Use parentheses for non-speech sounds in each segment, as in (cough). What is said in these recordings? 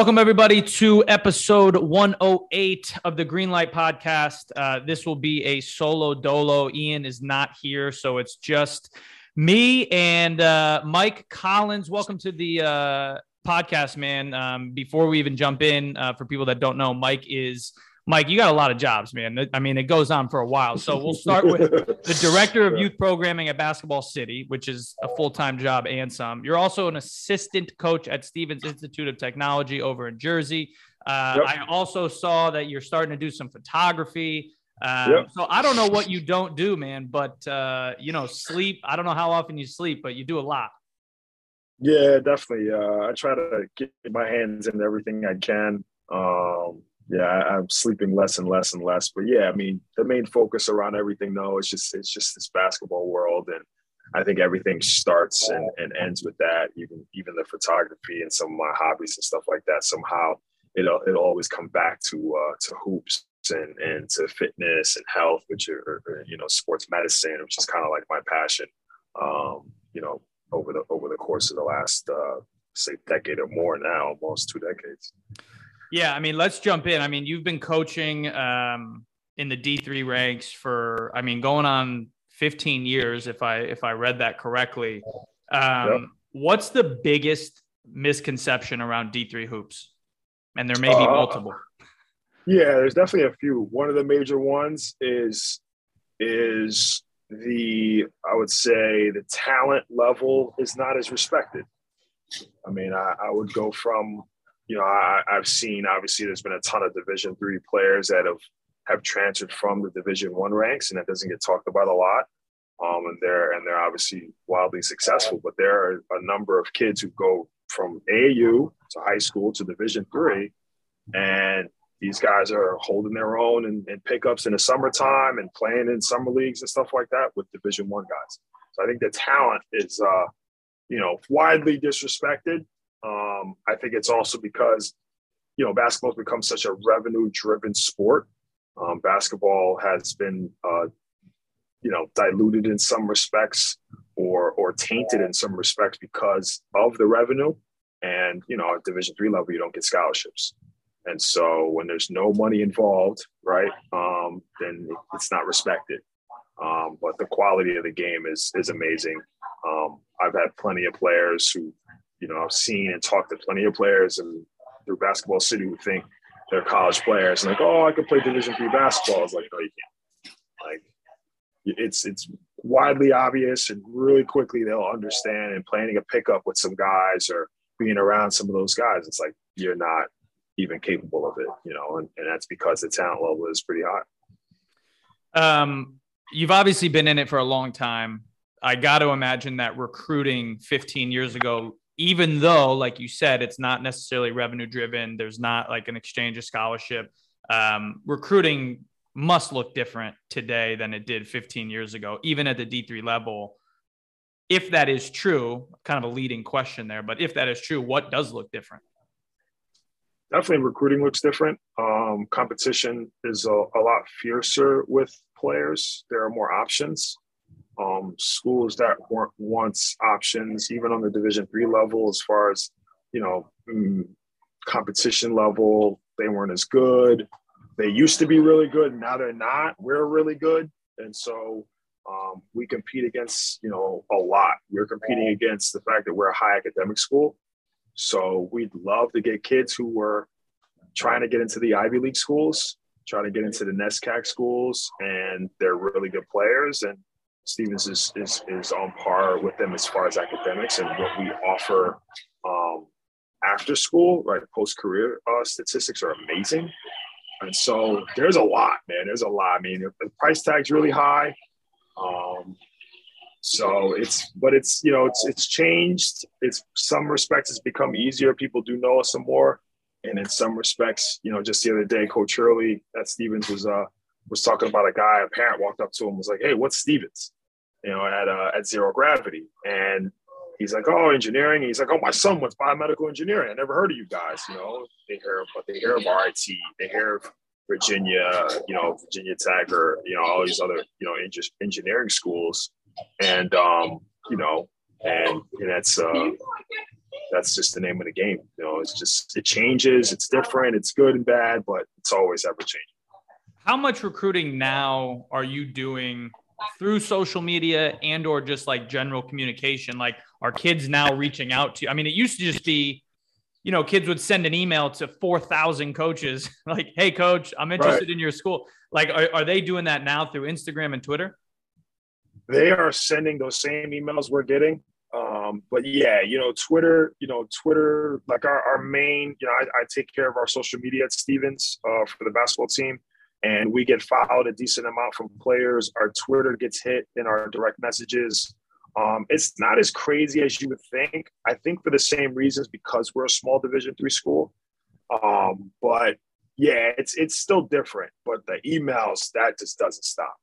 Welcome, everybody, to episode 108 of the Greenlight Podcast. Uh, this will be a solo dolo. Ian is not here, so it's just me and uh, Mike Collins. Welcome to the uh, podcast, man. Um, before we even jump in, uh, for people that don't know, Mike is Mike. You got a lot of jobs, man. I mean, it goes on for a while. So we'll start with (laughs) the director of youth programming at Basketball City, which is a full time job and some. You're also an assistant coach at Stevens Institute of Technology over in Jersey. Uh, Yep. I also saw that you're starting to do some photography. Um, Yep. So I don't know what you don't do, man, but uh, you know, sleep. I don't know how often you sleep, but you do a lot. Yeah, definitely. Uh, I try to get my hands in everything I can. Um, yeah, I, I'm sleeping less and less and less. But yeah, I mean, the main focus around everything, though, is just it's just this basketball world, and I think everything starts and, and ends with that. Even even the photography and some of my hobbies and stuff like that. Somehow, it'll it'll always come back to uh, to hoops and and to fitness and health, which are, you know sports medicine, which is kind of like my passion. Um, you know, over the over the course of the last uh, say decade or more now, almost two decades. Yeah, I mean, let's jump in. I mean, you've been coaching um, in the D three ranks for, I mean, going on 15 years, if I if I read that correctly. Um, Yep. What's the biggest misconception around D three hoops? And there may be Uh, multiple. Yeah, there's definitely a few. One of the major ones is is the I would say the talent level is not as respected. I mean, I, I would go from you know I, I've seen obviously there's been a ton of Division three players that have have transferred from the Division one ranks, and that doesn't get talked about a lot. Um, and they're and they're obviously wildly successful, but there are a number of kids who go from AAU to high school to Division three, and these guys are holding their own and, in pickups in the summertime and playing in summer leagues and stuff like that with Division One guys. So I think the talent is, uh, you know, widely disrespected. Um, I think it's also because, you know, basketball's become such a revenue-driven sport. Um, basketball has been, uh, you know, diluted in some respects or or tainted in some respects because of the revenue. And you know, at Division three level, you don't get scholarships. And so when there's no money involved, right, um, then it's not respected. Um, but the quality of the game is is amazing. Um, I've had plenty of players who, you know, I've seen and talked to plenty of players and through Basketball City who think they're college players and like, oh, I could play Division three basketball. It's like, no, you can't. Like, it's it's widely obvious and really quickly they'll understand. And planning a pickup with some guys or being around some of those guys, it's like you're not even capable of it, you know, and, and that's because the talent level is pretty high. Um, you've obviously been in it for a long time. I got to imagine that recruiting 15 years ago, even though, like you said, it's not necessarily revenue driven, there's not like an exchange of scholarship. Um, recruiting must look different today than it did 15 years ago, even at the D3 level. If that is true, kind of a leading question there, but if that is true, what does look different? Definitely recruiting looks different. Um, competition is a, a lot fiercer with players. There are more options. Um, schools that weren't once options, even on the Division three level, as far as you know, mm, competition level, they weren't as good. They used to be really good. Now they're not. We're really good, and so um, we compete against you know a lot. We're competing against the fact that we're a high academic school. So we'd love to get kids who were trying to get into the Ivy League schools, trying to get into the NESCAC schools, and they're really good players. And Stevens is, is, is on par with them as far as academics and what we offer um, after school, right? Post career uh, statistics are amazing. And so there's a lot, man. There's a lot. I mean, the price tag's really high. Um, So it's, but it's you know it's it's changed. It's some respects it's become easier. People do know us some more, and in some respects, you know, just the other day, Coach Hurley at Stevens was uh was talking about a guy. A parent walked up to him was like, "Hey, what's Stevens?" You know, at uh, at zero gravity, and he's like, "Oh, engineering." he's like, "Oh, my son wants biomedical engineering. I never heard of you guys." You know, they hear, but they hear of RIT, they hear of Virginia, you know, Virginia Tech, or you know, all these other you know engineering schools, and um, you know, and, and that's uh, that's just the name of the game. You know, it's just it changes, it's different, it's good and bad, but it's always ever changing. How much recruiting now are you doing through social media and or just like general communication? Like are kids now reaching out to you? I mean, it used to just be, you know, kids would send an email to 4,000 coaches (laughs) like, Hey coach, I'm interested right. in your school. Like, are, are they doing that now through Instagram and Twitter? They are sending those same emails we're getting. Um, but yeah, you know, Twitter, you know, Twitter, like our, our main, you know, I, I take care of our social media at Stevens uh, for the basketball team and we get followed a decent amount from players. Our Twitter gets hit in our direct messages. Um, it's not as crazy as you would think. I think for the same reasons because we're a small Division three school. Um, but yeah, it's it's still different. But the emails that just doesn't stop.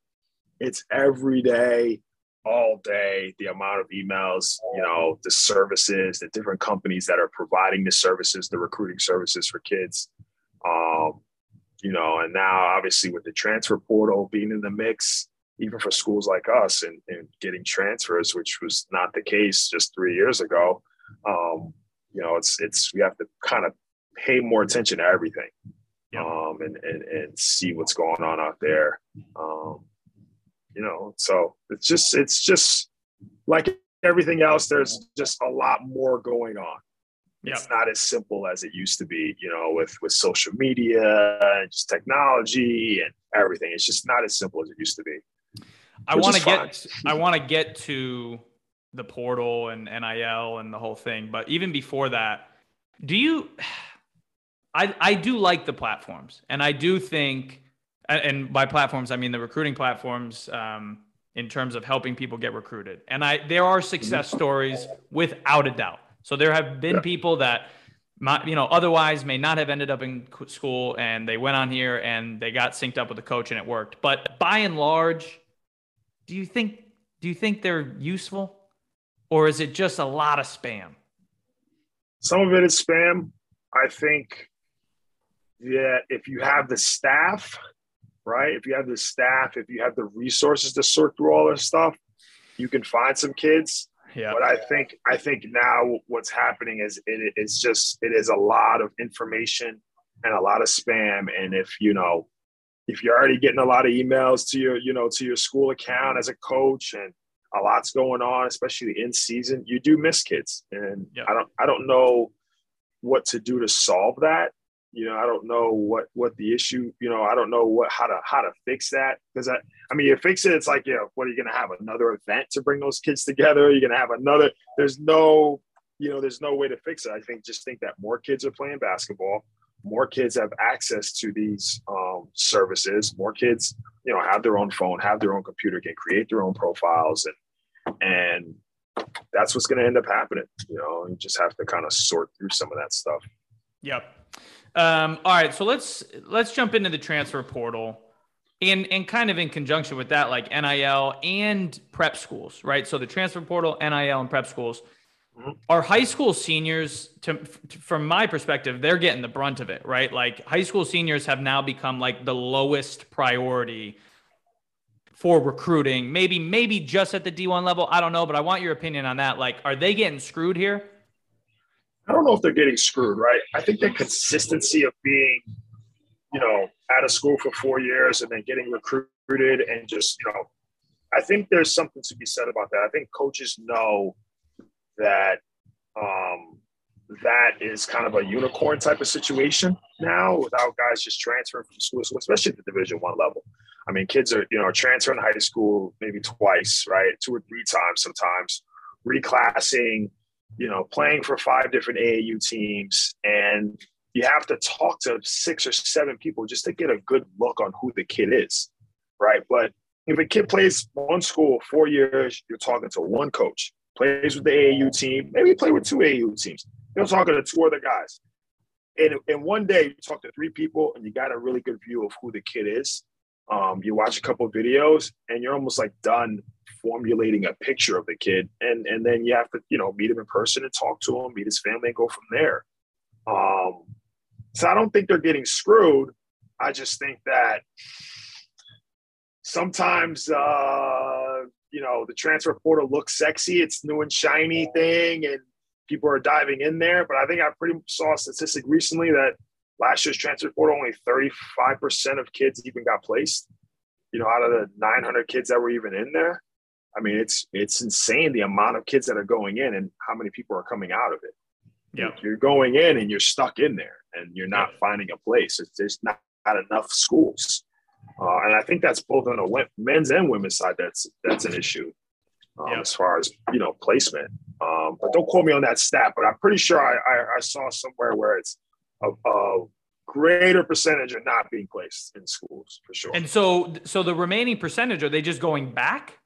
It's every day, all day. The amount of emails, you know, the services, the different companies that are providing the services, the recruiting services for kids. Um, you know, and now obviously with the transfer portal being in the mix, even for schools like us and, and getting transfers, which was not the case just three years ago, um, you know, it's it's we have to kind of pay more attention to everything, um, and and and see what's going on out there, um, you know. So it's just it's just like everything else. There's just a lot more going on it's not as simple as it used to be you know with with social media and just technology and everything. It's just not as simple as it used to be i want to get i want to get to the portal and NIL and the whole thing but even before that do you i i do like the platforms and i do think and by platforms i mean the recruiting platforms um, in terms of helping people get recruited. And i there are success stories without a doubt so there have been yeah. people that, you know, otherwise may not have ended up in school and they went on here and they got synced up with the coach and it worked. But by and large, do you think do you think they're useful, or is it just a lot of spam? Some of it is spam. I think that if you have the staff, right? If you have the staff, if you have the resources to sort through all this stuff, you can find some kids yeah. But I think I think now what's happening is it is just it is a lot of information and a lot of spam. And if you know, if you're already getting a lot of emails to your, you know, to your school account as a coach and a lot's going on, especially in season, you do miss kids. And yeah. I don't I don't know what to do to solve that you know i don't know what what the issue you know i don't know what how to how to fix that. Because i i mean you fix it it's like you know what are you going to have another event to bring those kids together? You're going to have another there's no you know there's no way to fix it. I think just think that more kids are playing basketball more kids have access to these um, services more kids you know have their own phone have their own computer can create their own profiles and and that's what's going to end up happening you know you just have to kind of sort through some of that stuff. Yep um, all right, so let's let's jump into the transfer portal, and and kind of in conjunction with that, like NIL and prep schools, right? So the transfer portal, NIL, and prep schools. Mm-hmm. Our high school seniors, to, to, from my perspective, they're getting the brunt of it, right? Like high school seniors have now become like the lowest priority for recruiting. Maybe maybe just at the D1 level, I don't know, but I want your opinion on that. Like, are they getting screwed here? I don't know if they're getting screwed, right? I think the consistency of being, you know, out of school for four years and then getting recruited and just, you know, I think there's something to be said about that. I think coaches know that um, that is kind of a unicorn type of situation now without guys just transferring from school to school, especially at the division one level. I mean, kids are, you know, transferring high school maybe twice, right? Two or three times sometimes, reclassing, you know, playing for five different AAU teams, and you have to talk to six or seven people just to get a good look on who the kid is, right? But if a kid plays one school four years, you're talking to one coach, plays with the AAU team, maybe play with two AAU teams. You're talking to two other guys. And in one day, you talk to three people and you got a really good view of who the kid is. Um, you watch a couple videos and you're almost like done formulating a picture of the kid. And, and then you have to, you know, meet him in person and talk to him, meet his family and go from there. Um, so I don't think they're getting screwed. I just think that sometimes uh, you know the transfer portal looks sexy it's new and shiny thing and people are diving in there but i think i pretty saw a statistic recently that last year's transfer portal only 35% of kids even got placed you know out of the 900 kids that were even in there i mean it's it's insane the amount of kids that are going in and how many people are coming out of it yeah you're going in and you're stuck in there and you're not finding a place it's just not, not enough schools uh, and I think that's both on the men's and women's side. That's that's an issue um, yeah. as far as you know placement. Um, but don't quote me on that stat. But I'm pretty sure I, I, I saw somewhere where it's a, a, greater percentage are not being placed in schools for sure. And so, so the remaining percentage are they just going back?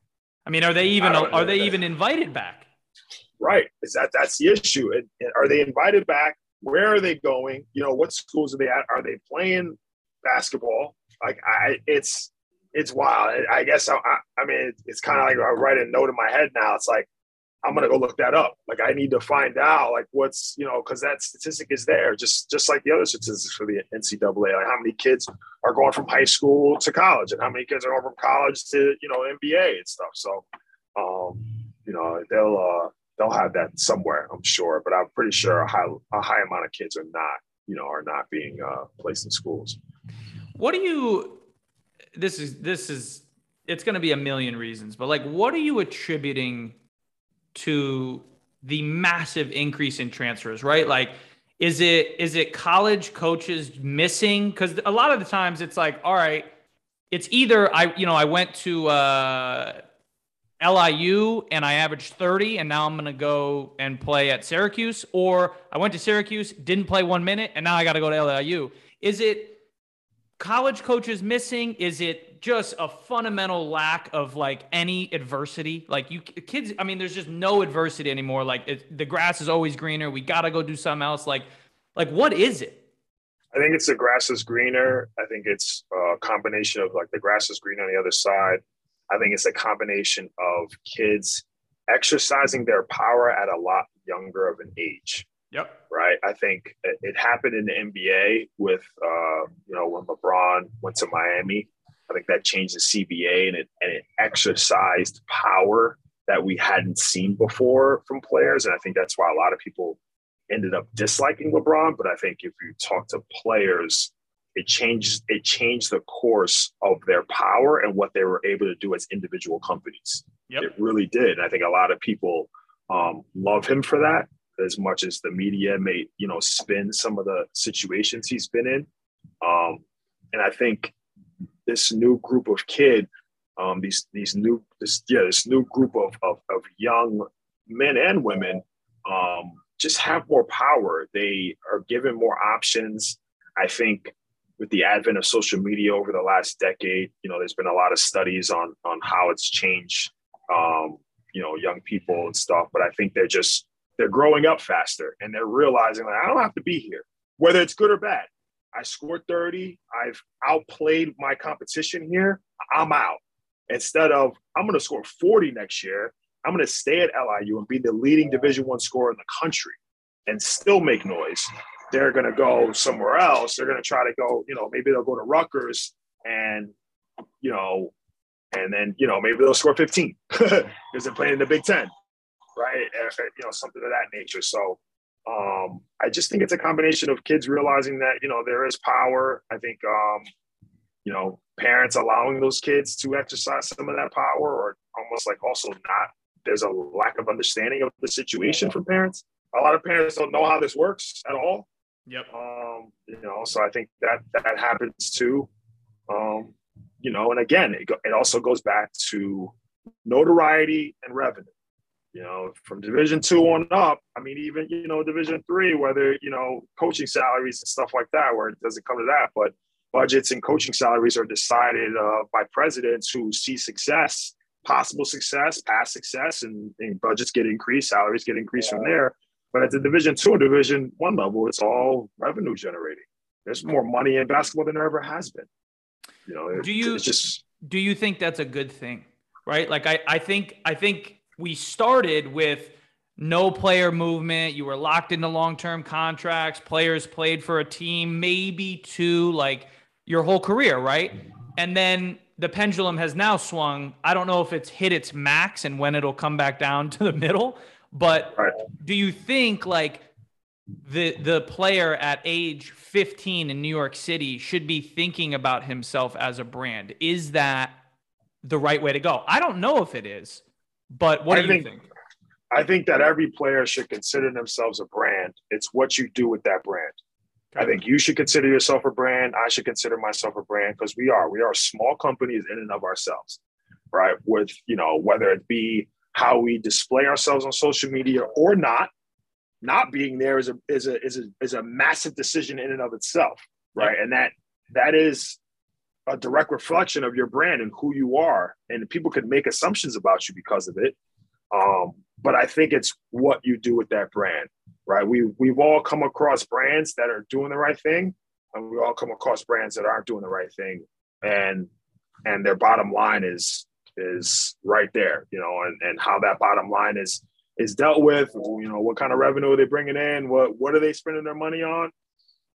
I mean, are they even are they that. even invited back? Right. Is that that's the issue? Are they invited back? Where are they going? You know, what schools are they at? Are they playing basketball? Like I, it's it's wild. I guess I, I, mean it's kind of like I write a note in my head now. It's like I'm gonna go look that up. Like I need to find out like what's you know because that statistic is there just just like the other statistics for the NCAA. Like how many kids are going from high school to college and how many kids are going from college to you know NBA and stuff. So um, you know they'll uh, they'll have that somewhere I'm sure, but I'm pretty sure a high a high amount of kids are not you know are not being uh, placed in schools. What do you? This is this is it's going to be a million reasons, but like, what are you attributing to the massive increase in transfers? Right, like. Is it is it college coaches missing? Because a lot of the times it's like, all right, it's either I you know I went to uh, LIU and I averaged 30 and now I'm going to go and play at Syracuse or I went to Syracuse, didn't play 1 minute and now I got to go to LIU. Is it college coaches missing? Is it just a fundamental lack of like any adversity? Like you kids, I mean, there's just no adversity anymore. Like it, the grass is always greener. We got to go do something else. Like, like what is it? I think it's the grass is greener. I think it's a combination of like the grass is green on the other side. I think it's a combination of kids exercising their power at a lot younger of an age. Yep. Right. I think it happened in the NBA with, uh, you know, when LeBron went to Miami. I think that changed the CBA and it, and it exercised power that we hadn't seen before from players. And I think that's why a lot of people ended up disliking LeBron. But I think if you talk to players, it changed it changed the course of their power and what they were able to do as individual companies. Yep. It really did. And I think a lot of people um, love him for that as much as the media may, you know, spin some of the situations he's been in. Um, and I think this new group of kid, um, these these new this yeah this new group of of, of young men and women, um, just have more power. They are given more options. I think with the advent of social media over the last decade, you know, there's been a lot of studies on on how it's changed, um, you know, young people and stuff. But I think they're just they're growing up faster and they're realizing like I don't have to be here, whether it's good or bad. I scored 30. I've outplayed my competition here. I'm out. Instead of I'm going to score 40 next year, I'm going to stay at LIU and be the leading Division One scorer in the country and still make noise. They're going to go somewhere else. They're going to try to go, you know, maybe they'll go to Rutgers and, you know, and then, you know, maybe they'll score 15 (laughs) because they're playing in the Big Ten right? You know, something of that nature. So um, I just think it's a combination of kids realizing that you know there is power. I think um, you know parents allowing those kids to exercise some of that power, or almost like also not. There's a lack of understanding of the situation for parents. A lot of parents don't know how this works at all. Yep. Um, you know, so I think that that happens too. Um, you know, and again, it, it also goes back to notoriety and revenue you know, from Division two on up. I mean, even you know, Division three, whether you know, coaching salaries and stuff like that, where it doesn't come to that, but budgets and coaching salaries are decided uh, by presidents who see success, possible success, past success, and, and budgets get increased, salaries get increased from there. But at the Division two and Division one level, it's all revenue generating. There's more money in basketball than there ever has been. You know, do you just do you think that's a good thing? Right? Like I, I think I think we started with no player movement. You were locked into long term contracts. Players played for a team, maybe two, like your whole career, right? And then the pendulum has now swung. I don't know if it's hit its max and when it'll come back down to the middle, but right. do you think like the the player at age 15 in New York City should be thinking about himself as a brand? Is that the right way to go? I don't know if it is, but what I do think, you think? I think that every player should consider themselves a brand. It's what you do with that brand. I think you should consider yourself a brand. I should consider myself a brand because we are. We are small companies in and of ourselves, right? With, you know, whether it be how we display ourselves on social media or not, not being there is a is a is a is a massive decision in and of itself, right? And that that is a direct reflection of your brand and who you are. And people could make assumptions about you because of it. Um, but I think it's what you do with that brand, right? We we've all come across brands that are doing the right thing, and we all come across brands that aren't doing the right thing, and and their bottom line is is right there, you know, and and how that bottom line is is dealt with. You know, what kind of revenue are they bringing in? What what are they spending their money on?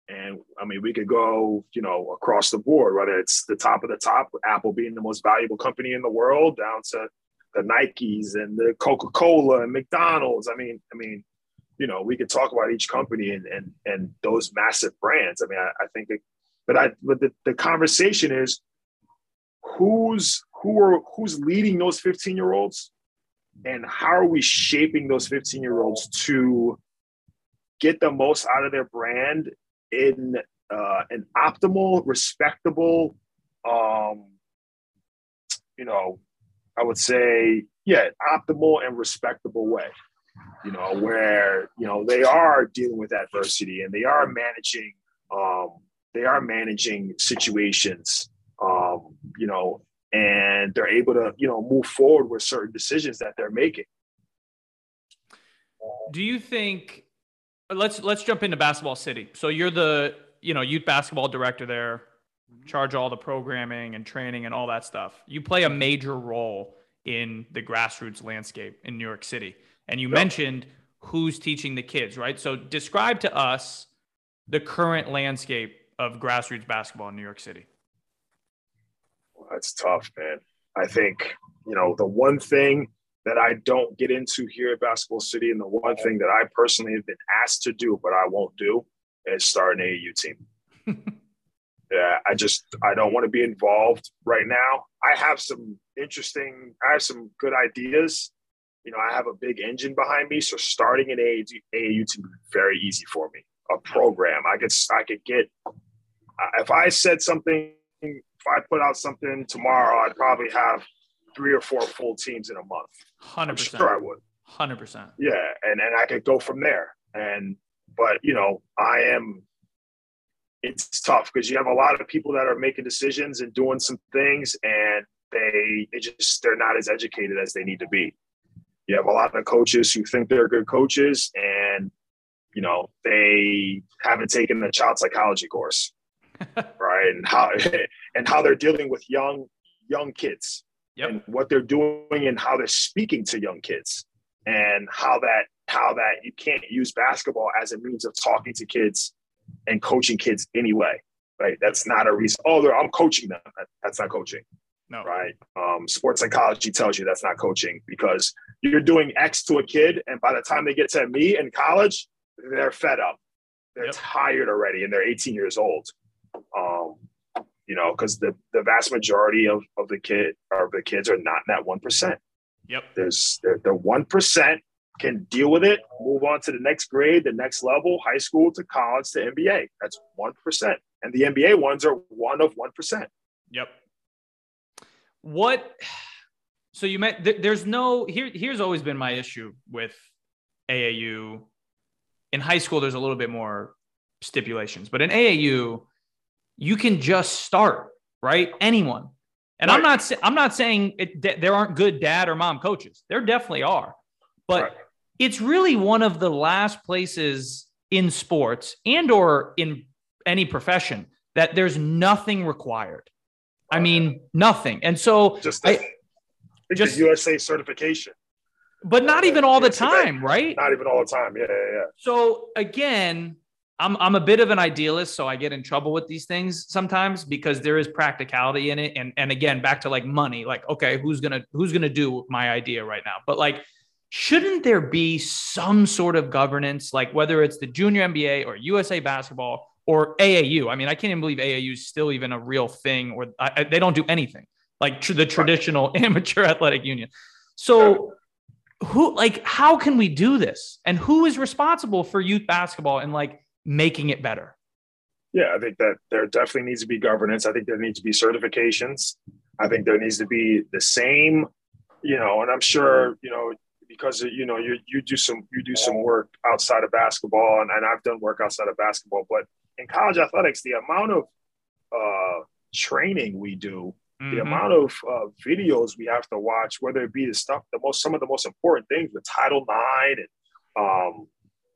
And I mean, we could go, you know, across the board, whether it's the top of the top, Apple being the most valuable company in the world, down to the Nikes and the Coca Cola and McDonald's. I mean, I mean, you know, we could talk about each company and and and those massive brands. I mean, I, I think, it, but I but the, the conversation is who's who are who's leading those 15 year olds and how are we shaping those 15 year olds to get the most out of their brand in uh, an optimal respectable um, you know i would say yeah optimal and respectable way you know where you know they are dealing with adversity and they are managing um, they are managing situations um, you know and they're able to you know move forward with certain decisions that they're making. Do you think let's let's jump into basketball city. So you're the you know youth basketball director there mm-hmm. charge all the programming and training and all that stuff. You play a major role in the grassroots landscape in new york city. And you yep. mentioned who's teaching the kids right? So describe to us the current landscape of grassroots basketball in new york city. Well, that's tough, man. I think, you know, the one thing that I don't get into here at Basketball City, and the one thing that I personally have been asked to do, but I won't do, is start an AAU team. (laughs) yeah, I just I don't want to be involved right now. I have some interesting, I have some good ideas. You know, I have a big engine behind me, so starting an AAU, AAU team is very easy for me. A program, I could I could get if I said something if I put out something tomorrow, I'd probably have three or four full teams in a month. Hundred percent. Sure, I would. Hundred percent. Yeah, and and I could go from there. And but you know, I am. It's tough because you have a lot of people that are making decisions and doing some things, and they they just they're not as educated as they need to be. You have a lot of coaches who think they're good coaches, and you know they haven't taken a child psychology course (laughs) right? And how (laughs) and how they're dealing with young young kids yep. and what they're doing and how they're speaking to young kids and how that how that you can't use basketball as a means of talking to kids and coaching kids anyway right? That's not a reason oh i'm coaching them. That's not coaching no. right? Um, sports psychology tells you that's not coaching because you're doing x to a kid and by the time they get to me in college they're fed up. They're yep. tired already and they're 18 years old. Um, you know, because the, the vast majority of, of the kid or the kids are not in that one percent. Yep. There's the one percent can deal with it, move on to the next grade, the next level, high school to college to NBA. That's one percent, and the NBA ones are one of one percent. Yep. What? (sighs) So you meant there's no here. Here's always been my issue with AAU. In high school, there's a little bit more stipulations, but in AAU, you can just start, right? Anyone. And right. I'm not I'm not saying it, there aren't good dad or mom coaches. There definitely are. But right. it's really one of the last places in sports and or in any profession that there's nothing required. I mean, nothing. And so just the, I, just USA certification. But not even all the time, right? Not even all the time. Yeah, yeah, yeah. So again, I'm I'm a bit of an idealist, so I get in trouble with these things sometimes because there is practicality in it. And and again, back to like money, like, okay, who's gonna who's gonna do my idea right now? But like shouldn't there be some sort of governance, like whether it's the junior NBA or USA basketball or AAU? I mean, I can't even believe AAU is still even a real thing, or I, they don't do anything like tr- the traditional (laughs) amateur athletic union. So, who, like, how can we do this? And who is responsible for youth basketball and like making it better? Yeah, I think that there definitely needs to be governance. I think there needs to be certifications. I think there needs to be the same, you know, and I'm sure, you know, because you know you you do some you do some work outside of basketball and, and I've done work outside of basketball but in college athletics the amount of uh, training we do mm-hmm. the amount of uh, videos we have to watch whether it be the stuff the most some of the most important things the title ix and um,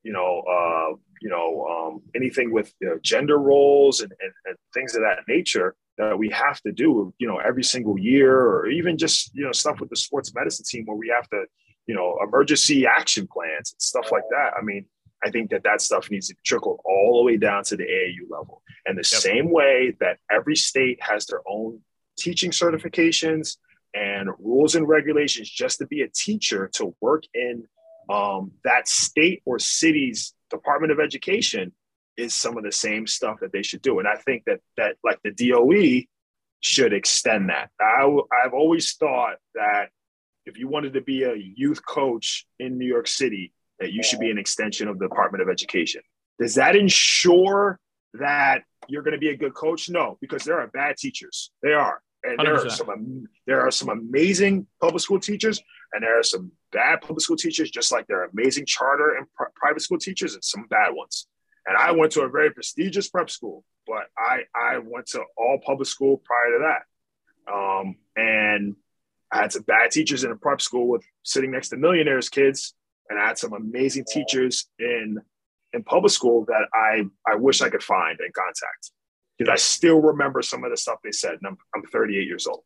you know uh, you know um, anything with you know, gender roles and, and, and things of that nature that we have to do you know every single year or even just you know stuff with the sports medicine team where we have to you know, emergency action plans and stuff like that. I mean, I think that that stuff needs to trickle all the way down to the AAU level. And the yep. same way that every state has their own teaching certifications and rules and regulations just to be a teacher to work in um, that state or city's Department of Education is some of the same stuff that they should do. And I think that that like the DOE should extend that. I, I've always thought that if you wanted to be a youth coach in New York City, that you should be an extension of the Department of Education. Does that ensure that you're going to be a good coach? No, because there are bad teachers. They are, and there 100%. are some there are some amazing public school teachers, and there are some bad public school teachers, just like there are amazing charter and pr- private school teachers, and some bad ones. And I went to a very prestigious prep school, but I I went to all public school prior to that, um, and I had some bad teachers in a prep school with sitting next to millionaires kids, and I had some amazing teachers in in public school that I I wish I could find and contact because I still remember some of the stuff they said. And I'm I'm 38 years old,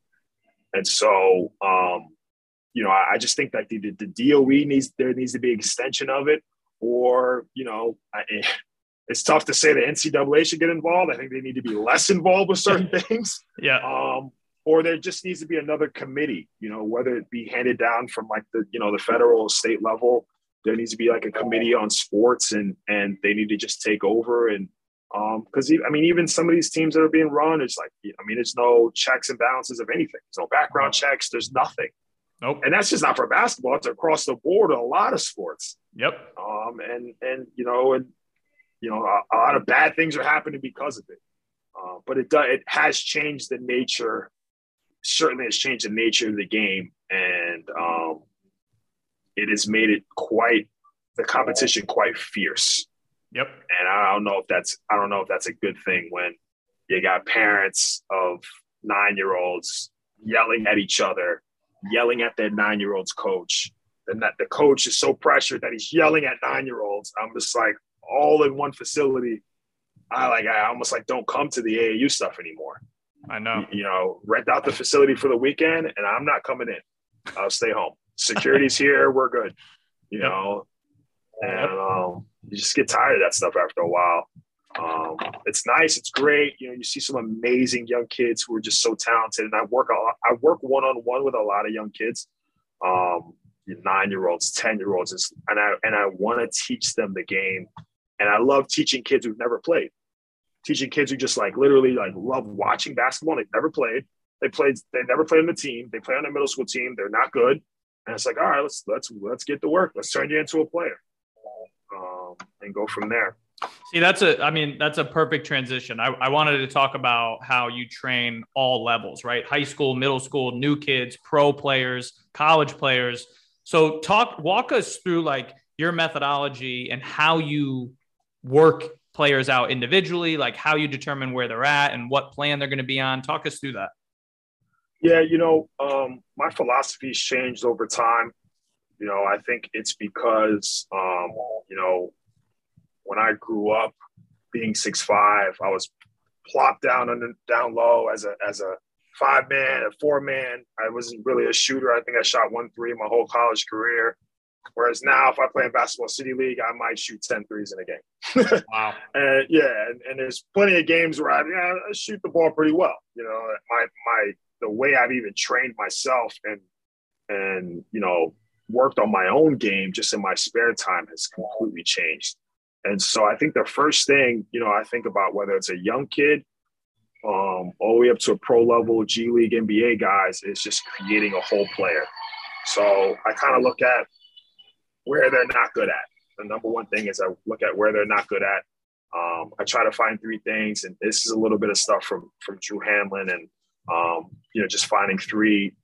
and so um, you know I, I just think that the, the DOE needs there needs to be an extension of it, or you know I, (laughs) it's tough to say the NCAA should get involved. I think they need to be less involved with certain (laughs) things. Yeah. Um, or there just needs to be another committee you know whether it be handed down from like the you know the federal state level there needs to be like a committee on sports and and they need to just take over and um because i mean even some of these teams that are being run it's like i mean there's no checks and balances of anything. There's no background checks. There's nothing. Nope. And that's just not for basketball. It's across the board a lot of sports. Yep. Um and and you know and you know a, a lot of bad things are happening because of it. Uh, but it does it has changed the nature certainly has changed the nature of the game, and um, it has made it quite the competition quite fierce. Yep. And I don't know if that's I don't know if that's a good thing when you got parents of nine year olds yelling at each other, yelling at their nine year old's coach. And that the coach is so pressured that he's yelling at nine year olds. I'm just like all in one facility. I like I almost like don't come to the AAU stuff anymore. I know. You know, rent out the facility for the weekend, and I'm not coming in. I'll stay home. Security's (laughs) here. We're good. You know, and um, you just get tired of that stuff after a while. Um, it's nice. It's great. You know, you see some amazing young kids who are just so talented, and I work a lot, I work one on one with a lot of young kids, um, nine year olds, ten year olds, and I and I want to teach them the game, and I love teaching kids who've never played teaching kids who just like literally like love watching basketball. They've never played. They played. They never played on the team. They play on a middle school team. They're not good. And it's like, all right, let's let's let's get to work. Let's turn you into a player, and go from there. See, that's a. I mean, that's a perfect transition. I, I wanted to talk about how you train all levels, right? High school, middle school, new kids, pro players, college players. So, talk, walk us through like your methodology and how you work players out individually, like how you determine where they're at and what plan they're going to be on. Talk us through that. Yeah, you know, um, my philosophy's changed over time. You know, I think it's because, um, you know, when I grew up being six five, I was plopped down and down low as a as a five man, a four man. I wasn't really a shooter. I think I shot one three my whole college career. Whereas now, if I play in basketball city league, I might shoot 10 threes in a game. (laughs) wow. And yeah, and, and, there's plenty of games where I, yeah, I shoot the ball pretty well. You know, my my the way I've even trained myself and and you know worked on my own game just in my spare time has completely changed. And so I think the first thing, you know, I think about whether it's a young kid um, all the way up to a pro level G League NBA guys is just creating a whole player. So I kind of look at where they're not good at. The number one thing is I look at where they're not good at. Um, I try to find three things, and this is a little bit of stuff from from Drew Hanlen, and um, you know, just finding three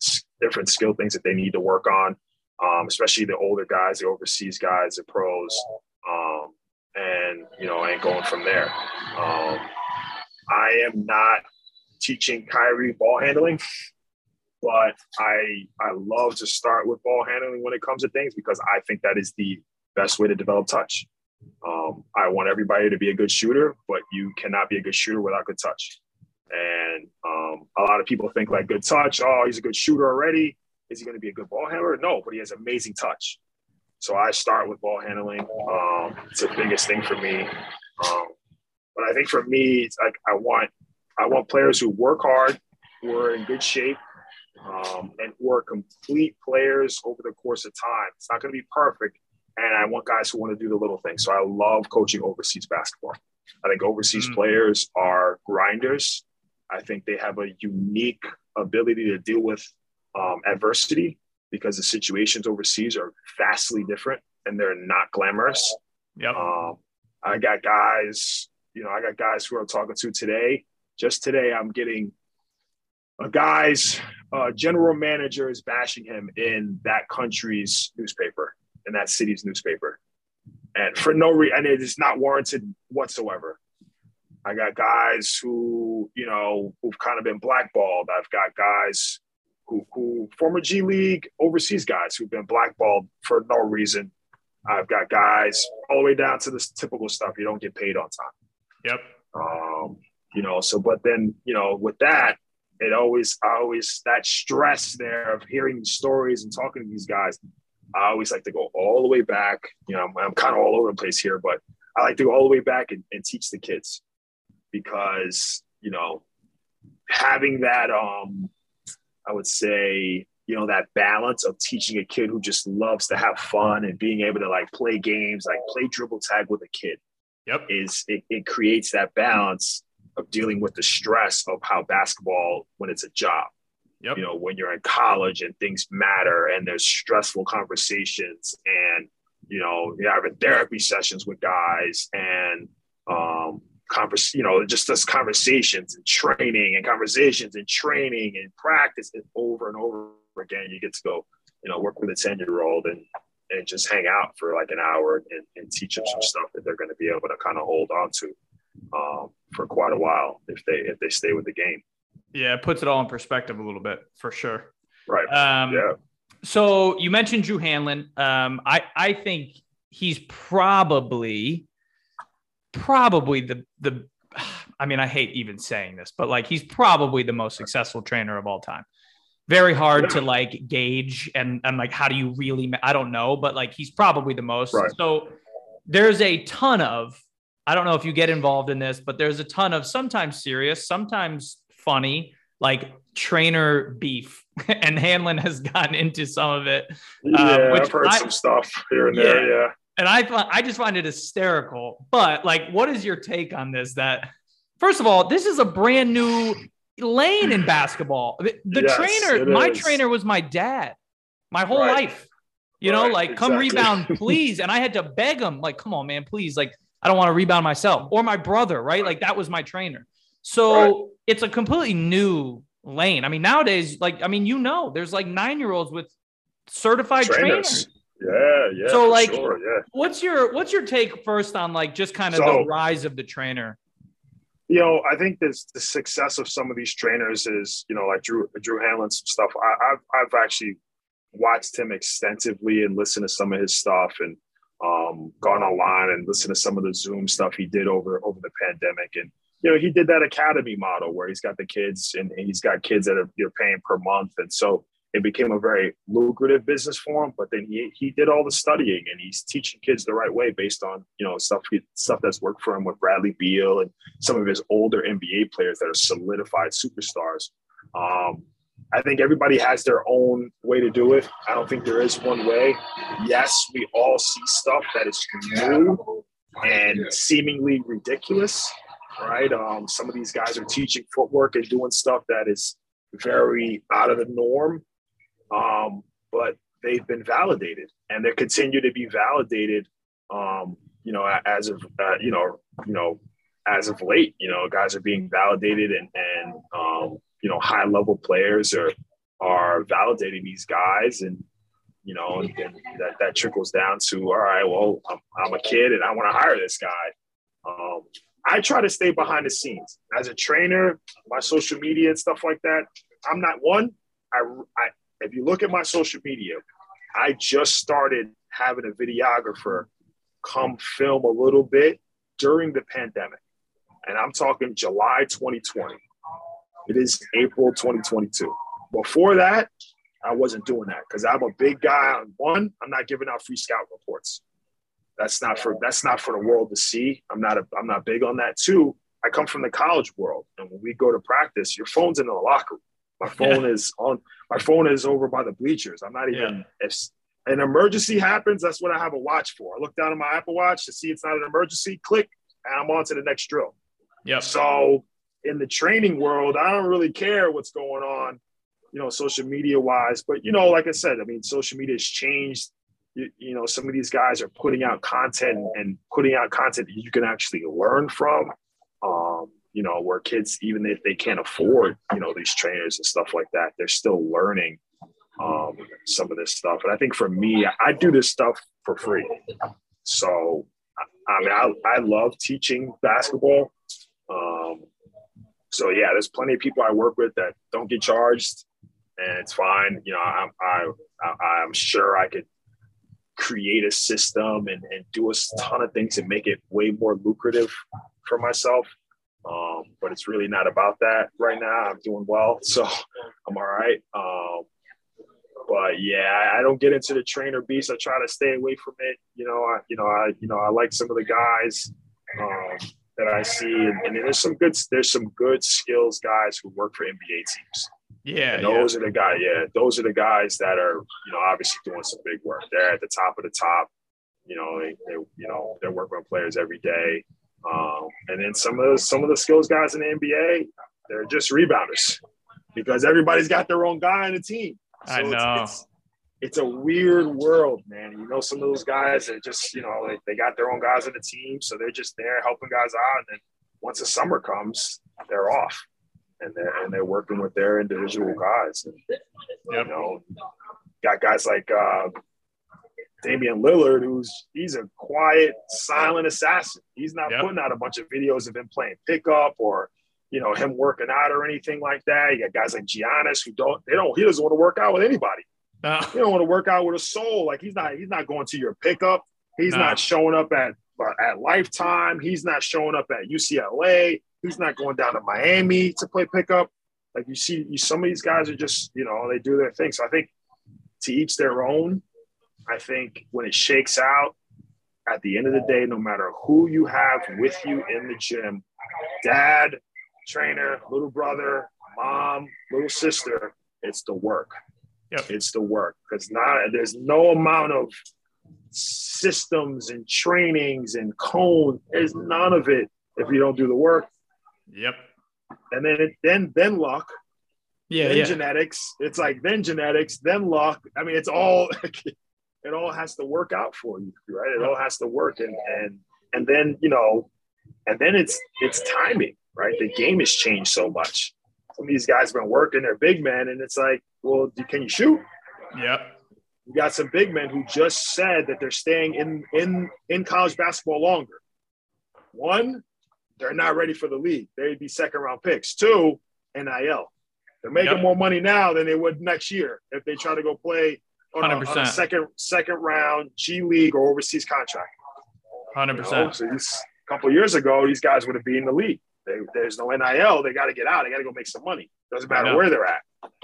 different skill things that they need to work on, um, especially the older guys, the overseas guys, the pros, you know, and going from there. Um, I am not teaching Kyrie ball handling but I I love to start with ball handling when it comes to things because I think that is the best way to develop touch. Um, I want everybody to be a good shooter, but you cannot be a good shooter without good touch. And um, a lot of people think like good touch. Oh, he's a good shooter already. Is he going to be a good ball handler? No, but he has amazing touch. So I start with ball handling. Um, it's the biggest thing for me. Um, but I think for me, it's like I want I want players who work hard, who are in good shape, um, and who are complete players over the course of time. It's not going to be perfect. And I want guys who want to do the little things. So I love coaching overseas basketball. I think overseas mm-hmm. players are grinders. I think they have a unique ability to deal with um, adversity because the situations overseas are vastly different and they're not glamorous. Yep. Um, I got guys, you know, I got guys who I'm talking to today. Just today, I'm getting a guy's uh, general manager is bashing him in that country's newspaper, in that city's newspaper, and for no reason, and it is not warranted whatsoever. I got guys who, you know, who've kind of been blackballed. I've got guys who, who former G League overseas guys who've been blackballed for no reason. I've got guys all the way down to this typical stuff. You don't get paid on time. Yep. Um, you know, so but then, you know, with that, it always, I always, that stress there of hearing these stories and talking to these guys, I always like to go all the way back. You know, I'm, I'm kind of all over the place here, but I like to go all the way back and, and teach the kids because, you know, having that, um, I would say, you know, that balance of teaching a kid who just loves to have fun and being able to like play games, like play dribble tag with a kid. Yep. Is it, it creates that balance of dealing with the stress of how basketball when it's a job. Yep. You know, when you're in college and things matter and there's stressful conversations and you know, you're having therapy sessions with guys and um converse, you know, just this conversations and training and conversations and training and practice and over and over again. You get to go, you know, work with a 10 year old and and just hang out for like an hour and, and teach them some stuff that they're going to be able to kind of hold on to um, for quite a while if they if they stay with the game. Yeah, it puts it all in perspective a little bit for sure. Right. Um, yeah. So you mentioned Drew Hanlen. Um, I I think he's probably probably the the. I mean, I hate even saying this, but like he's probably the most successful trainer of all time. Very hard yeah. to like gauge and and like how do you really? I don't know, but like he's probably the most. Right. So there's a ton of I don't know if you get involved in this, but there's a ton of sometimes serious, sometimes funny, like trainer beef, (laughs) and Hanlen has gotten into some of it. Uh, yeah, I've heard I, some stuff here and yeah, there. Yeah, and I I just find it hysterical. But like, what is your take on this? That first of all, this is a brand new lane in basketball. The, the yes, trainer, my is. trainer was my dad, my whole right. life. You right, know, like exactly. come rebound, (laughs) please. And I had to beg him, like, come on, man, please, like I don't want to rebound myself or my brother, right? Like that was my trainer. So right. it's a completely new lane. I mean, nowadays, like, I mean, you know, there's like nine year olds with certified trainers. trainers. Yeah, yeah. So, like, sure, yeah. What's your what's your take first on like just kind of So- the rise of the trainer? you know, I think this the success of some of these trainers is, you know, like Drew Drew Hanlen some stuff. I, I've I've actually watched him extensively and listened to some of his stuff and um, gone online and listened to some of the Zoom stuff he did over over the pandemic. And you know, he did that academy model where he's got the kids and he's got kids that are you're paying per month, and so it became a very lucrative business for him. But then he he did all the studying and he's teaching kids the right way based on you know stuff stuff that's worked for him with Bradley Beal and some of his older NBA players that are solidified superstars. Um, I think everybody has their own way to do it. I don't think there is one way. Yes, we all see stuff that is new and seemingly ridiculous, right? Um, some of these guys are teaching footwork and doing stuff that is very out of the norm, um, but they've been validated and they continue to be validated. Um, you know, as of uh, you know, you know, as of late, you know, guys are being validated and and um, you know, high level players are are validating these guys and you know, and, that, that trickles down to all right, well, I'm, I'm a kid and I want to hire this guy. Um, I try to stay behind the scenes as a trainer, my social media and stuff like that. I'm not one. I, I if you look at my social media, I just started having a videographer come film a little bit during the pandemic, and I'm talking July 2020. It is April 2022. Before that, I wasn't doing that because I'm a big guy. On one, I'm not giving out free scout reports. That's not for that's not for the world to see. I'm not a, I'm not big on that. Two, I come from the college world, and when we go to practice, your phone's in the locker room. My (laughs) phone is on. My phone is over by the bleachers. I'm not even. If an emergency happens, that's what I have a watch for. I look down at my Apple Watch to see it's not an emergency. Click, and I'm on to the next drill. Yeah. So in the training world, I don't really care what's going on, you know, social media wise. But you know, like I said, I mean, social media has changed. You, you know, some of these guys are putting out content and putting out content that you can actually learn from. Um, you know, where kids, even if they can't afford, you know, these trainers and stuff like that, they're still learning um, some of this stuff. And I think for me, I do this stuff for free. So, I mean, I, I love teaching basketball. Um, so yeah, there's plenty of people I work with that don't get charged, and it's fine. You know, I, I, I I'm sure I could create a system and, and do a ton of things and make it way more lucrative for myself. Um, but it's really not about that right now. I'm doing well, (laughs) so I'm all right. Um, but yeah, I don't get into the trainer beast. I try to stay away from it. You know, I, you know, I, you know, I like some of the guys um, that I see, and, and there's some good, there's some good skills guys who work for NBA teams. Yeah, And yeah. those are the guys. Yeah, those are the guys that are, you know, obviously doing some big work. They're at the top of the top. You know, they, they you know, they're working with players every day. Um, and then some of those, some of the skills guys in the NBA, they're just rebounders because everybody's got their own guy on the team. I it's- know. It's, it's a weird world, man. You know, some of those guys are just, you know, they, they got their own guys on the team, so they're just there helping guys out. And then once the summer comes, they're off, and they're and they're working with their individual guys. And, Yep. You know, got guys like uh, Damian Lillard, who's he's a quiet, silent assassin. He's not Yep. putting out a bunch of videos of him playing pickup or you know him working out or anything like that. You got guys like Giannis who don't they don't he doesn't want to work out with anybody. No. He don't want to work out with a soul. Like he's not he's not going to your pickup. He's No. not showing up at at Lifetime. He's not showing up at UCLA. He's not going down to Miami to play pickup. Like you see, you, some of these guys are just you know they do their thing. So I think to each their own. I think when it shakes out, at the end of the day, no matter who you have with you in the gym, dad, trainer, little brother, mom, little sister, it's the work. Yep. It's the work because not there's no amount of systems and trainings and cone. There's none of it if you don't do the work. Yep. And then it, then then luck, Yeah, then yeah. genetics. It's like then genetics, then luck. I mean, it's all (laughs) it all has to work out for you, right? It all has to work, and and and then you know, and then it's it's timing, right? The game has changed so much. Some of these guys have been working, they're big men, and it's like, well, can you shoot? Yep. You got some big men who just said that they're staying in in in college basketball longer. One, they're not ready for the league. They'd be second round picks. Two, NIL. They're making Yep. more money now than they would next year if they try to go play on a, on a 100%. second second round G League or overseas contract. Hundred You know? percent. So these, a couple years ago, these guys would have been in the league. They, there's no NIL. They got to get out. They got to go make some money. Doesn't matter where they're at.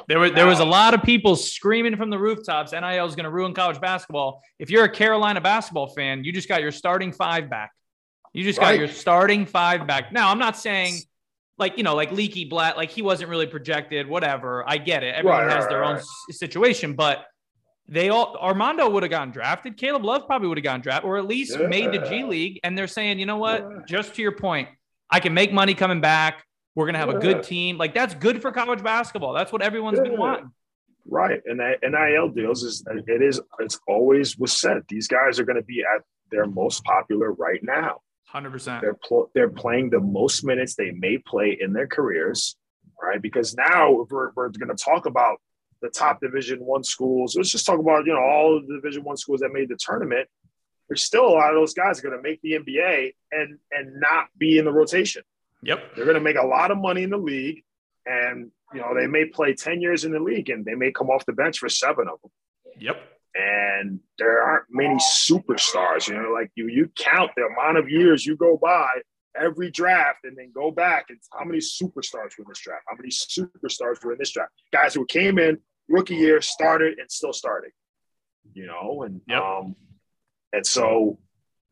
There was there was a lot of people screaming from the rooftops. NIL is going to ruin college basketball. If you're a Carolina basketball fan, you just got your starting five back. You just got your starting five back. Now, I'm not saying like you know like Leaky Black, like he wasn't really projected. Whatever, I get it. Everyone Right, has right, their own right. situation, but they all Armando would have gotten drafted. Caleb Love probably would have gotten drafted, or at least made the G League. And they're saying, you know what? Yeah. Just to your point, I can make money coming back. We're gonna have a good team. Like that's good for college basketball. That's what everyone's been wanting. Right. And that NIL deals is it is it's always was said these guys are going to be at their most popular right now. Hundred percent. They're pl- they're playing the most minutes they may play in their careers, right? Because now we're, we're going to talk about the top Division One schools. Let's just talk about you know all the Division One schools that made the tournament. There's still a lot of those guys are going to make the NBA and and not be in the rotation. Yep. They're going to make a lot of money in the league, and you know they may play ten years in the league, and they may come off the bench for seven of them. Yep. And there aren't many superstars. You know, like you you count the amount of years you go by every draft, and then go back and how many superstars were in this draft? How many superstars were in this draft? Guys who came in rookie year, started, and still starting. You know, and Yep. um, and so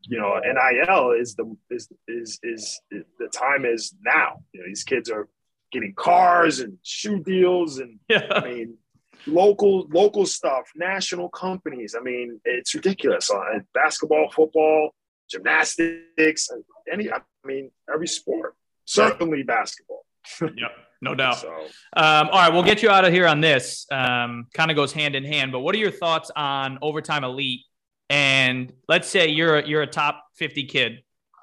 you know, NIL is the is is is, is the time is now. You know, these kids are getting cars and shoe deals and I mean local local stuff, national companies. I mean, it's ridiculous. Uh, basketball, football, gymnastics, any I mean, every sport. Certainly basketball. (laughs) Yep. No doubt. So Um, all right, we'll get you out of here on this. Um, kind of goes hand in hand. But what are your thoughts on overtime elite? And let's say you're a, you're a top 50 kid.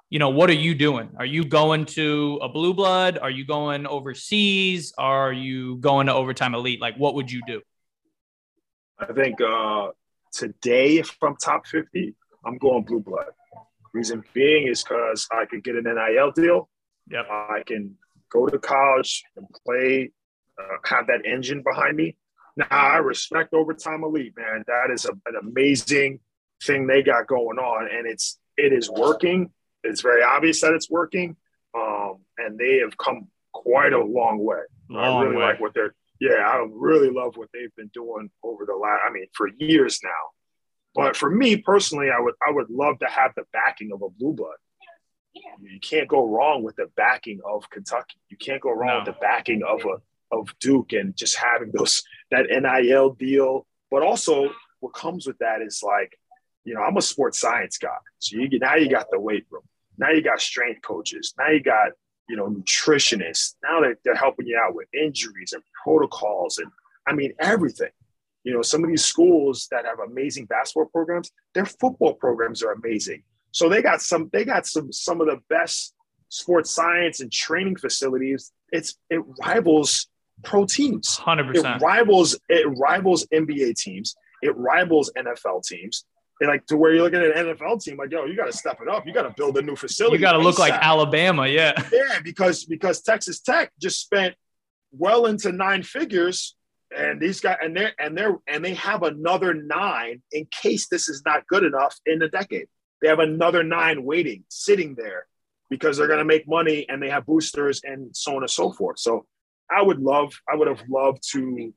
You know, what are you doing? Are you going to a blue blood? Are you going overseas? Are you going to overtime elite? Like, what would you do? I think uh, today, if I'm top 50, I'm going blue blood. Reason being is because I could get an NIL deal. Yep. I can go to college and play, uh, have that engine behind me. Now, I respect Overtime Elite, man. That is a, an amazing thing they got going on, and it's it is working. It's very obvious that it's working, um, and they have come quite a long way. Long I really way. like what they're. Yeah, I really love what they've been doing over the last. I mean, for years now. But for me personally, I would I would love to have the backing of a blue blood. You can't go wrong with the backing of Kentucky. You can't go wrong No. with the backing of a of Duke and just having those that NIL deal. But also, what comes with that is like, you know, I'm a sports science guy. So you get now you got the weight room. Now you got strength coaches. Now you got you know nutritionists. Now they're, they're helping you out with injuries and protocols and I mean everything. You know, some of these schools that have amazing basketball programs, their football programs are amazing. So they got some they got some some of the best sports science and training facilities. It's it rivals pro teams. 100%. It rivals it rivals NBA teams. It rivals NFL teams. And like to where you're looking at an NFL team, like yo, you got to step it up. You got to build a new facility. You got to look like Alabama. Yeah. Yeah, because because Texas Tech just spent well into nine figures, and these guys and they're and they're and they have another nine in case this is not good enough in the decade. They have another nine waiting, sitting there, because they're going to make money and they have boosters and so on and so forth. So I would love, I would have loved to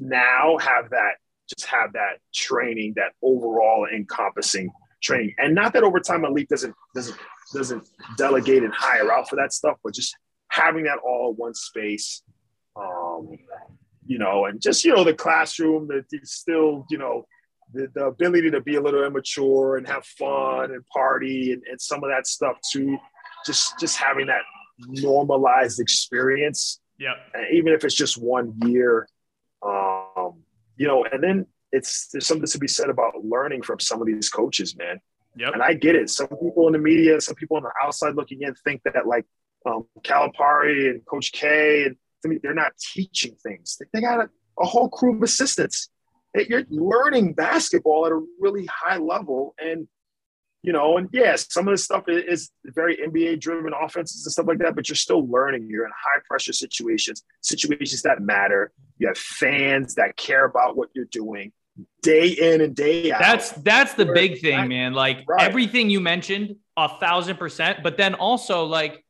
now have that, just have that training, that overall encompassing training, and not that overtime elite doesn't doesn't doesn't delegate and hire out for that stuff, but just having that all in one space, um, you know, and just you know the classroom that it's still you know the, the ability to be a little immature and have fun and party and, and some of that stuff too. Just just having that normalized experience, Yeah. and even if it's just one year, um, you know, and then it's there's something to be said about learning from some of these coaches, man. Yep. And I get it. Some people in the media, some people on the outside looking in think that like um, Calipari and Coach K, and I mean, they're not teaching things. They got a, a whole crew of assistants. you're learning basketball at a really high level. And, you know, and yes, some of the stuff is very NBA driven offenses and stuff like that, but you're still learning. You're in high pressure situations, situations that matter. You have fans that care about what you're doing day in and day out. That's that's the big thing, man. Like right. everything you mentioned, a thousand percent. But then also like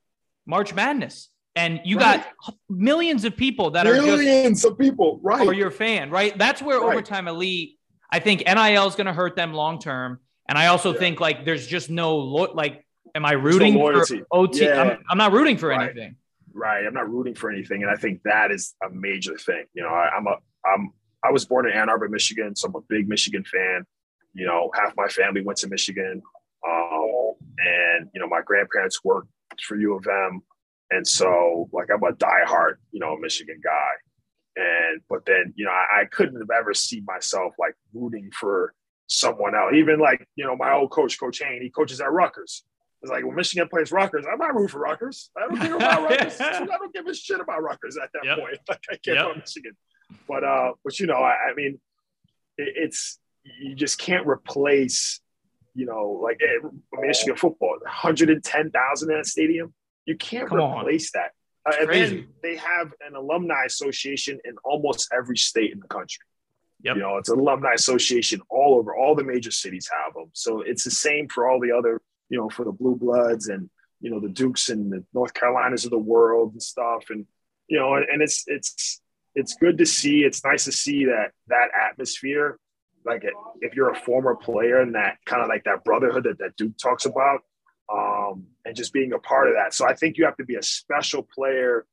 March Madness, and you right. got millions of people that millions are millions of people, right? Or your fan, right? That's where right. overtime elite. I think NIL is going to hurt them long term, and I also yeah. think like there's just no lo- like. Am I rooting no for OT? Yeah. I'm, I'm, not rooting for anything. Right. I'm not rooting for anything, and I think that is a major thing. You know, I, I'm a I'm I was born in Ann Arbor, Michigan, so I'm a big Michigan fan. You know, half my family went to Michigan, um, and you know, my grandparents worked for U of M, and so like I'm a diehard, you know, Michigan guy. And but then you know, I, I couldn't have ever seen myself like rooting for someone else. Even like you know, my old coach, Coach Hain, he coaches at Rutgers. It's like when Michigan plays Rutgers, I'm not rooting for Rutgers. I don't care about (laughs) Rutgers. I don't give a shit about Rutgers at that yep. point. Like (laughs) I care yep. about Michigan. But uh, but you know, I, I mean, it, it's you just can't replace, you know, like eh, Michigan football, 110,000 in a stadium. You can't Come replace on. that. Uh, and then they have an alumni association in almost every state in the country. Yep. You know, it's an alumni association all over. All the major cities have them. So it's the same for all the other, you know, for the Blue Bloods and you know the Dukes and the North Carolinas of the world and stuff. And you know, and, and it's it's it's good to see. It's nice to see that that atmosphere. Like if you're a former player and that kind of like that brotherhood that, that Duke talks about, um, and just being a part of that. So I think you have to be a special player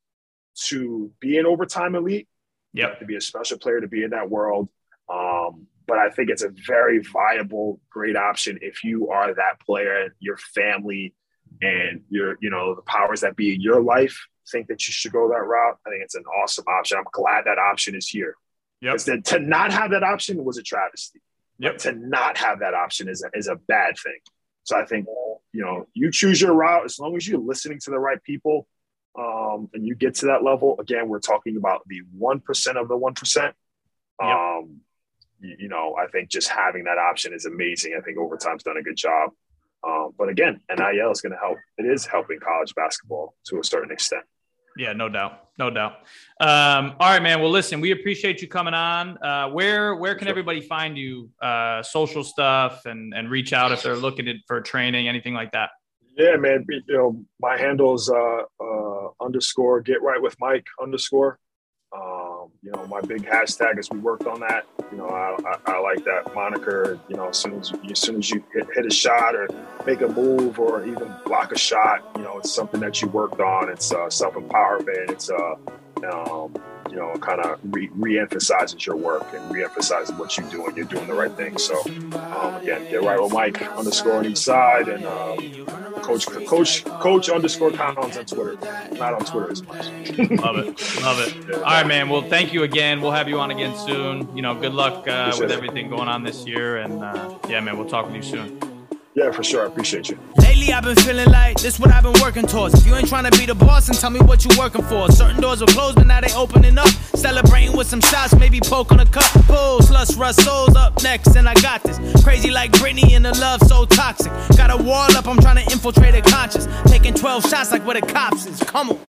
to be an overtime elite. Yep. You have to be a special player to be in that world. Um, but I think it's a very viable, great option if you are that player, and your family, and your, you know, the powers that be in your life think that you should go that route, I think it's an awesome option. I'm glad that option is here. Yep. To not have that option was a travesty. Yep. to not have that option is a, is a bad thing. So I think, you know, you choose your route as long as you're listening to the right people um, and you get to that level. Again, we're talking about the 1% of the 1%. Yep. Um, you, you, know, I think just having that option is amazing. I think Overtime's done a good job. Um, but again, NIL is going to help. It is helping college basketball to a certain extent. Yeah, no doubt, no doubt. Um, all right, man. Well, listen, we appreciate you coming on. Uh, where where can sure. everybody find you? Uh, social stuff and and reach out if they're looking at, for training, anything like that. Yeah, man. You know, my handle is uh, uh, underscore get right with Mike underscore. You know, my big hashtag as we worked on that. You know, I, I, I, like that moniker. You know, as soon as as soon as you hit, hit, a shot or make a move or even block a shot, you know, it's something that you worked on. It's uh, self empowerment. It's uh, um, you know, kind of re emphasizes your work and re-emphasizes what you do and you're doing the right thing. So, um, again, get right with Mike underscore on each side and um, Coach Coach Coach underscore Collins on Twitter. Not on Twitter as much. (laughs) love it, love it. Yeah. All right, man. Well, thank you again. We'll have you on again soon. You know, good luck uh, with everything going on this year, and uh, yeah, man, we'll talk with you soon. Yeah, for sure. I appreciate you. Lately, I've been feeling like this what I've been working towards. If you ain't trying to be the boss, and tell me what you're working for. Certain doors were closed, but now they opening up. Celebrating with some shots, maybe poke on a cup. Pulls, lust, rust, souls up next, and I got this. Crazy like Britney and the love so toxic. Got a wall up, I'm trying to infiltrate a conscience. Taking 12 shots like where the cops is. Come on.